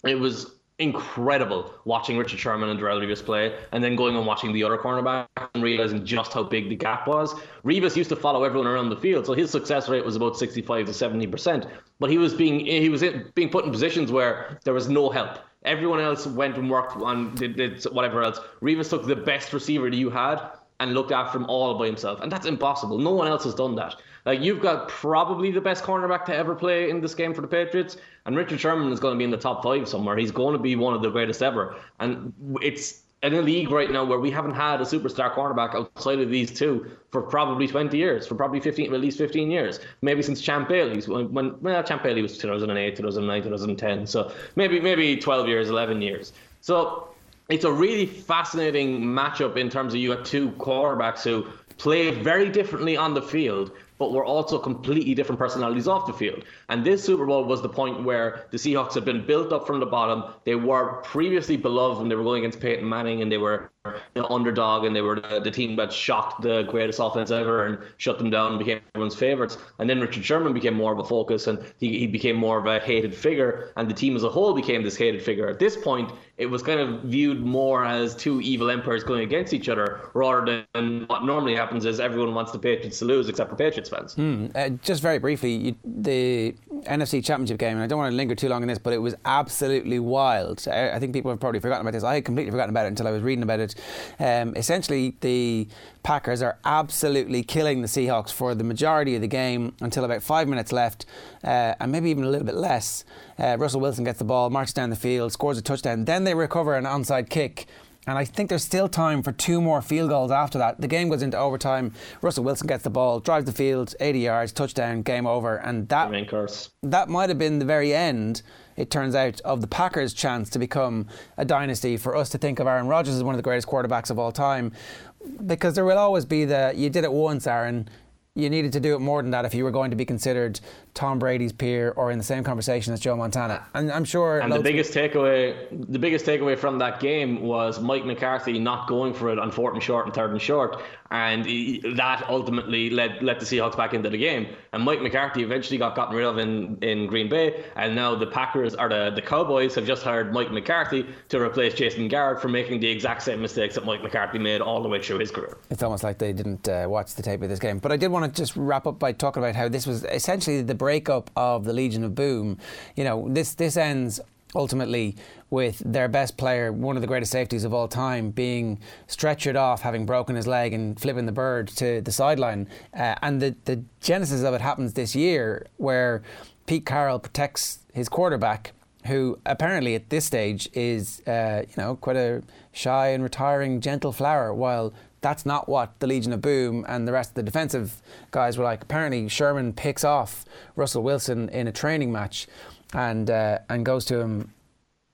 it was incredible watching Richard Sherman and Darrelle Revis play, and then going and watching the other cornerback and realizing just how big the gap was. Revis used to follow everyone around the field, so his success rate was about 65 to 70 percent. But he was being he was being put in positions where there was no help. Everyone else went and worked on did, did whatever else. Revis took the best receiver that you had and looked after him all by himself, and that's impossible. No one else has done that. Like you've got probably the best cornerback to ever play in this game for the Patriots, and Richard Sherman is going to be in the top five somewhere. He's going to be one of the greatest ever, and it's in a league right now where we haven't had a superstar cornerback outside of these two for probably 20 years, for probably 15, at least 15 years, maybe since Champ Bailey's when, when well, Champ Bailey was 2008, 2009, 2010, so maybe maybe 12 years, 11 years. So it's a really fascinating matchup in terms of you have two quarterbacks who play very differently on the field, but were also completely different personalities off the field. And this Super Bowl was the point where the Seahawks had been built up from the bottom. They were previously beloved when they were going against Peyton Manning, and they were the underdog, and they were the, the, team that shocked the greatest offense ever and shut them down and became everyone's favorites. And then Richard Sherman became more of a focus, and he, he became more of a hated figure, and the team as a whole became this hated figure. At this point, it was kind of viewed more as two evil empires going against each other, rather than what normally happens is everyone wants the Patriots to lose except for Patriots fans. Mm, uh, just very briefly, you, the NFC Championship game, and I don't want to linger too long on this, but it was absolutely wild. I, I, think people have probably forgotten about this. I had completely forgotten about it until I was reading about it. Um, essentially, the Packers are absolutely killing the Seahawks for the majority of the game until about five minutes left, uh, and maybe even a little bit less. Uh, Russell Wilson gets the ball, marches down the field, scores a touchdown. Then they recover an onside kick and I think there's still time for two more field goals after that. The game goes into overtime. Russell Wilson gets the ball, drives the field, 80 yards, touchdown, game over. And that, that might have been the very end, it turns out, of the Packers' chance to become a dynasty for us to think of Aaron Rodgers as one of the greatest quarterbacks of all time. Because there will always be the, you did it once, Aaron, you needed to do it more than that if you were going to be considered Tom Brady's peer or in the same conversation as Joe Montana. And I'm sure. And the biggest takeaway, the biggest takeaway from that game was Mike McCarthy not going for it on fourth and short and third and short, and he, that ultimately led led the Seahawks back into the game. And Mike McCarthy eventually got gotten rid of in, in Green Bay, and now the Packers or the the Cowboys have just hired Mike McCarthy to replace Jason Garrett for making the exact same mistakes that Mike McCarthy made all the way through his career. It's almost like they didn't uh, watch the tape of this game. But I did want to just wrap up by talking about how this was essentially the breakup of the Legion of Boom. You know, this this ends ultimately with their best player, one of the greatest safeties of all time, being stretchered off, having broken his leg and flipping the bird to the sideline. Uh, and the, the genesis of it happens this year where Pete Carroll protects his quarterback, who apparently at this stage is, uh, you know, quite a shy and retiring, gentle flower, while that's not what the Legion of Boom and the rest of the defensive guys were like. Apparently, Sherman picks off Russell Wilson in a training match and uh, and goes to him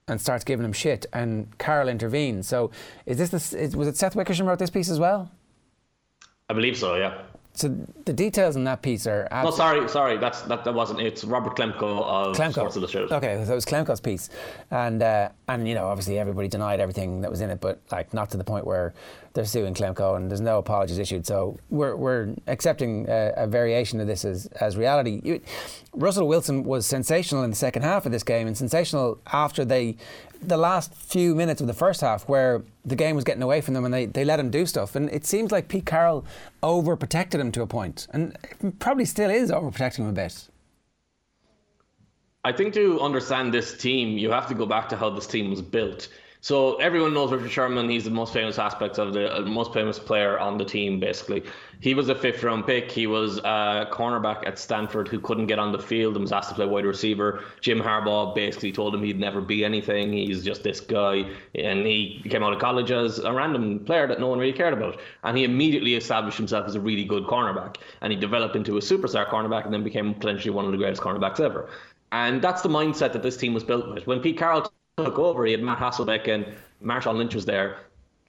and starts giving him shit, and Carroll intervenes. So, is this the, was it Seth Wickersham wrote this piece as well? I believe so. Yeah. So the details in that piece are. No, sorry, sorry, that's that, that wasn't. It's Robert Klemko of Klemko. Sports Illustrated. Okay, so it was Klemko's piece, and uh, and you know obviously everybody denied everything that was in it, but like not to the point where they're suing Klemko and there's no apologies issued. So we're, we're accepting a, a variation of this as, as reality. You, Russell Wilson was sensational in the second half of this game and sensational after they the last few minutes of the first half where the game was getting away from them and they, they let him do stuff. And it seems like Pete Carroll overprotected him to a point and probably still is overprotecting him a bit. I think to understand this team, you have to go back to how this team was built. So everyone knows Richard Sherman. He's the most famous aspect of the uh, most famous player on the team. Basically, he was a fifth round pick. He was a cornerback at Stanford who couldn't get on the field and was asked to play wide receiver. Jim Harbaugh basically told him he'd never be anything. He's just this guy, and he came out of college as a random player that no one really cared about. And he immediately established himself as a really good cornerback, and he developed into a superstar cornerback, and then became potentially one of the greatest cornerbacks ever. And that's the mindset that this team was built with. When Pete Carroll took over, he had Matt Hasselbeck and Marshawn Lynch was there.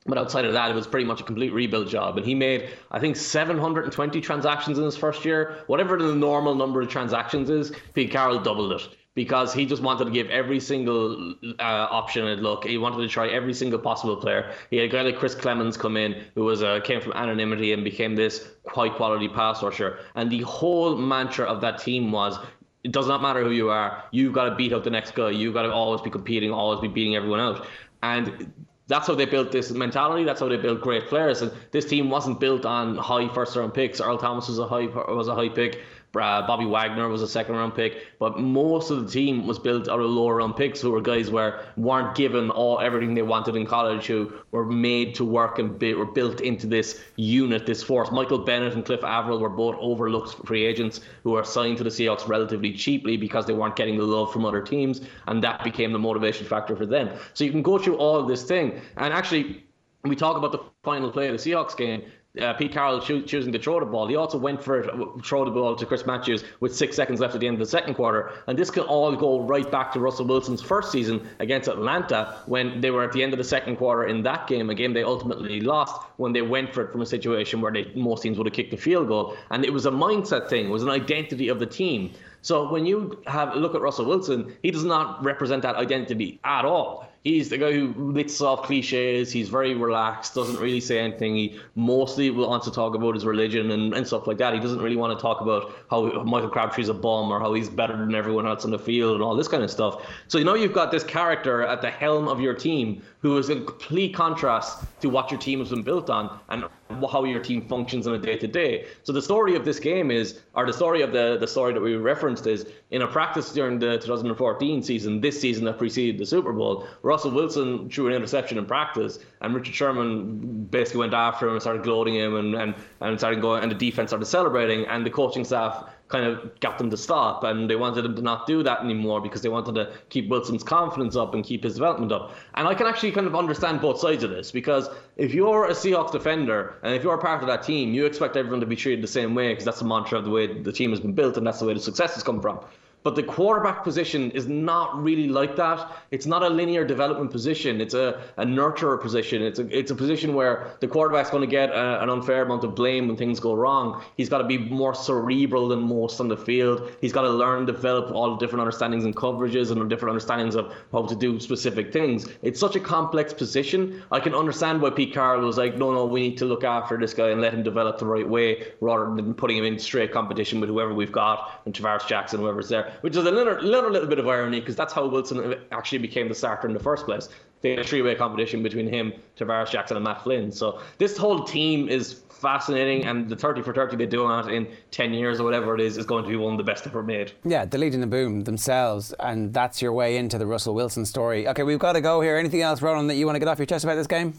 But outside of that, it was pretty much a complete rebuild job. And he made, I think, 720 transactions in his first year. Whatever the normal number of transactions is, Pete Carroll doubled it because he just wanted to give every single uh, option a look. He wanted to try every single possible player. He had a guy like Chris Clemons come in, who was uh, came from anonymity and became this high quality pass rusher. And the whole mantra of that team was it does not matter who you are. You've got to beat out the next guy. You've got to always be competing, always be beating everyone out. And that's how they built this mentality. That's how they built great players. And this team wasn't built on high first round picks. Earl Thomas was a high was a high pick. Uh, Bobby Wagner was a second round pick, but most of the team was built out of lower round picks who were guys where weren't given all everything they wanted in college, who were made to work and be, were built into this unit, this force. Michael Bennett and Cliff Avril were both overlooked free agents who were signed to the Seahawks relatively cheaply because they weren't getting the love from other teams, and that became the motivation factor for them. So you can go through all this thing, and actually we talk about the final play of the Seahawks game uh, Pete Carroll cho- choosing to throw the ball. He also went for it, throw the ball to Chris Matthews with six seconds left at the end of the second quarter. And this can all go right back to Russell Wilson's first season against Atlanta when they were at the end of the second quarter in that game, a game they ultimately lost when they went for it from a situation where they, most teams would have kicked the field goal. And it was a mindset thing, it was an identity of the team. So when you have a look at Russell Wilson, he does not represent that identity at all he's the guy who licks off cliches. He's very relaxed, doesn't really say anything. He mostly wants to talk about his religion and, and stuff like that. He doesn't really want to talk about how Michael Crabtree's a bum or how he's better than everyone else on the field and all this kind of stuff. So you know you've got this character at the helm of your team who is in complete contrast to what your team has been built on and how your team functions on a day to day. So the story of this game is, or the story of the the story that we referenced is, in a practice during the 2014 season, this season that preceded the Super Bowl, Russell Wilson threw an interception in practice, and Richard Sherman basically went after him and started gloating him, and and and started going, and the defense started celebrating, and the coaching staff kind of got them to stop, and they wanted him to not do that anymore because they wanted to keep Wilson's confidence up and keep his development up. And I can actually kind of understand both sides of this because if you're a Seahawks defender and if you're part of that team, you expect everyone to be treated the same way because that's the mantra of the way the team has been built and that's the way the success has come from. But the quarterback position is not really like that. It's not a linear development position. It's a, a nurturer position. It's a it's a position where the quarterback's going to get a, an unfair amount of blame when things go wrong. He's got to be more cerebral than most on the field. He's got to learn, develop all the different understandings and coverages and different understandings of how to do specific things. It's such a complex position. I can understand why Pete Carroll was like, no, no, we need to look after this guy and let him develop the right way rather than putting him in straight competition with whoever we've got and Tarvaris Jackson, whoever's there which is a little, little, little bit of irony because that's how Wilson actually became the starter in the first place. They had a three-way competition between him, Tarvaris Jackson, and Matt Flynn. So this whole team is fascinating, and the 30 for 30 they do on it in 10 years or whatever it is is going to be one of the best ever made. Yeah, the Legion the Boom themselves, and that's your way into the Russell Wilson story. Okay, we've got to go here. Anything else, Ronan, that you want to get off your chest about this game?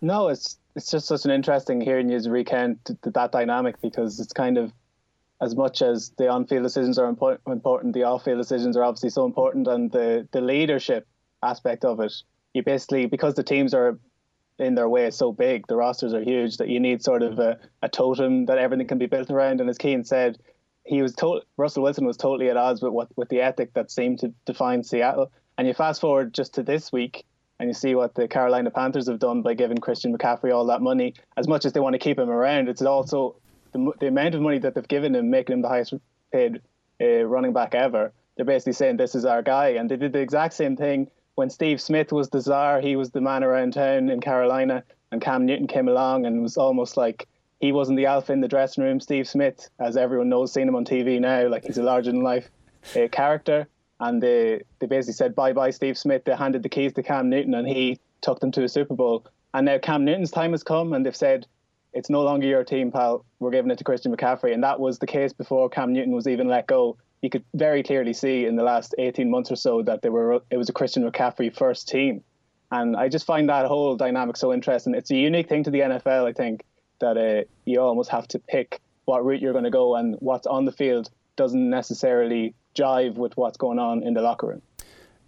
No, it's it's just such an interesting hearing you recount that dynamic because it's kind of as much as the on-field decisions are important, the off-field decisions are obviously so important, and the the leadership aspect of it. You basically because the teams are in their way so big, the rosters are huge that you need sort of a, a totem that everything can be built around. And as Cian said, he was to- Russell Wilson was totally at odds with what with the ethic that seemed to define Seattle. And you fast forward just to this week, and you see what the Carolina Panthers have done by giving Christian McCaffrey all that money. As much as they want to keep him around, it's also the, the amount of money that they've given him, making him the highest paid uh, running back ever, they're basically saying this is our guy. And they did the exact same thing when Steve Smith was the czar. He was the man around town in Carolina, and Cam Newton came along and was almost like he wasn't the alpha in the dressing room. Steve Smith, as everyone knows, seen him on TV now, like he's a larger than life uh, character. And they, they basically said bye bye, Steve Smith. They handed the keys to Cam Newton, and he took them to a Super Bowl. And now Cam Newton's time has come, and they've said it's no longer your team, pal. We're giving it to Christian McCaffrey, and that was the case before Cam Newton was even let go. You could very clearly see in the last 18 months or so that they were it was a Christian McCaffrey first team, and I just find that whole dynamic so interesting. It's a unique thing to the NFL, I think, that uh, you almost have to pick what route you're going to go, and what's on the field doesn't necessarily jive with what's going on in the locker room.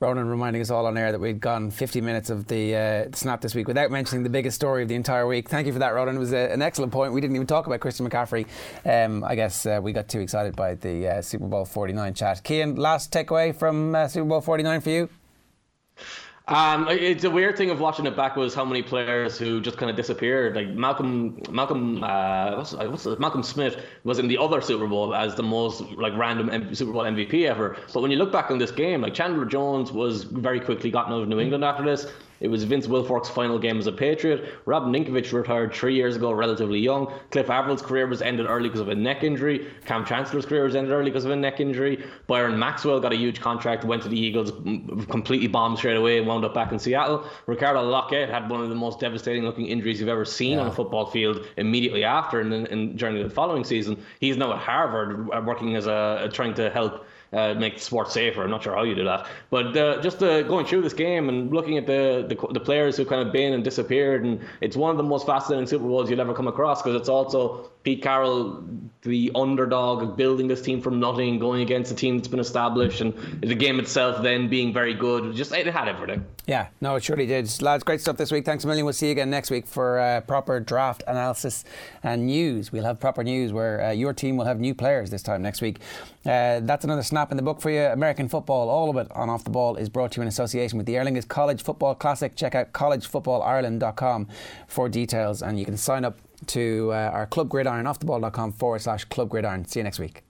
Ronan reminding us all on air that we'd gone 50 minutes of the uh, snap this week without mentioning the biggest story of the entire week. Thank you for that, Ronan. It was a, an excellent point. We didn't even talk about Christian McCaffrey. Um, I guess uh, we got too excited by the uh, Super Bowl 49 chat. Cian, last takeaway from uh, Super Bowl 49 for you? Um, it's a weird thing of watching it back was how many players who just kind of disappeared. Like Malcolm, Malcolm, uh, what's, what's it? Malcolm Smith was in the other Super Bowl as the most like random M- Super Bowl MVP ever. But when you look back on this game, like Chandler Jones was very quickly gotten out of New England after this. It was Vince Wilfork's final game as a Patriot. Rob Ninkovich retired three years ago, relatively young. Cliff Avril's career was ended early because of a neck injury. Kam Chancellor's career was ended early because of a neck injury. Byron Maxwell got a huge contract, went to the Eagles, completely bombed straight away, and wound up back in Seattle. Ricardo Lockette had one of the most devastating looking injuries you've ever seen yeah. on a football field immediately after and, and during the following season. He's now at Harvard uh, working as a uh, trying to help uh, make the sport safer. I'm not sure how you do that, but uh, just uh, going through this game and looking at the, the, the players who kind of been and disappeared, and it's one of the most fascinating Super Bowls you'll ever come across because it's also Pete Carroll, the underdog, building this team from nothing, going against a team that's been established, and the game itself then being very good. Just it had everything. Yeah, no, it surely did. Lads, great stuff this week. Thanks a million. We'll see you again next week for uh, proper draft analysis and news. We'll have proper news where uh, your team will have new players this time next week. Uh, that's another snap in the book for you. American football, all of it on Off the Ball, is brought to you in association with the Aer Lingus College Football Classic. Check out collegefootballireland.com for details, and you can sign up to uh, our Club Gridiron, offtheball.com forward slash Club Gridiron. See you next week.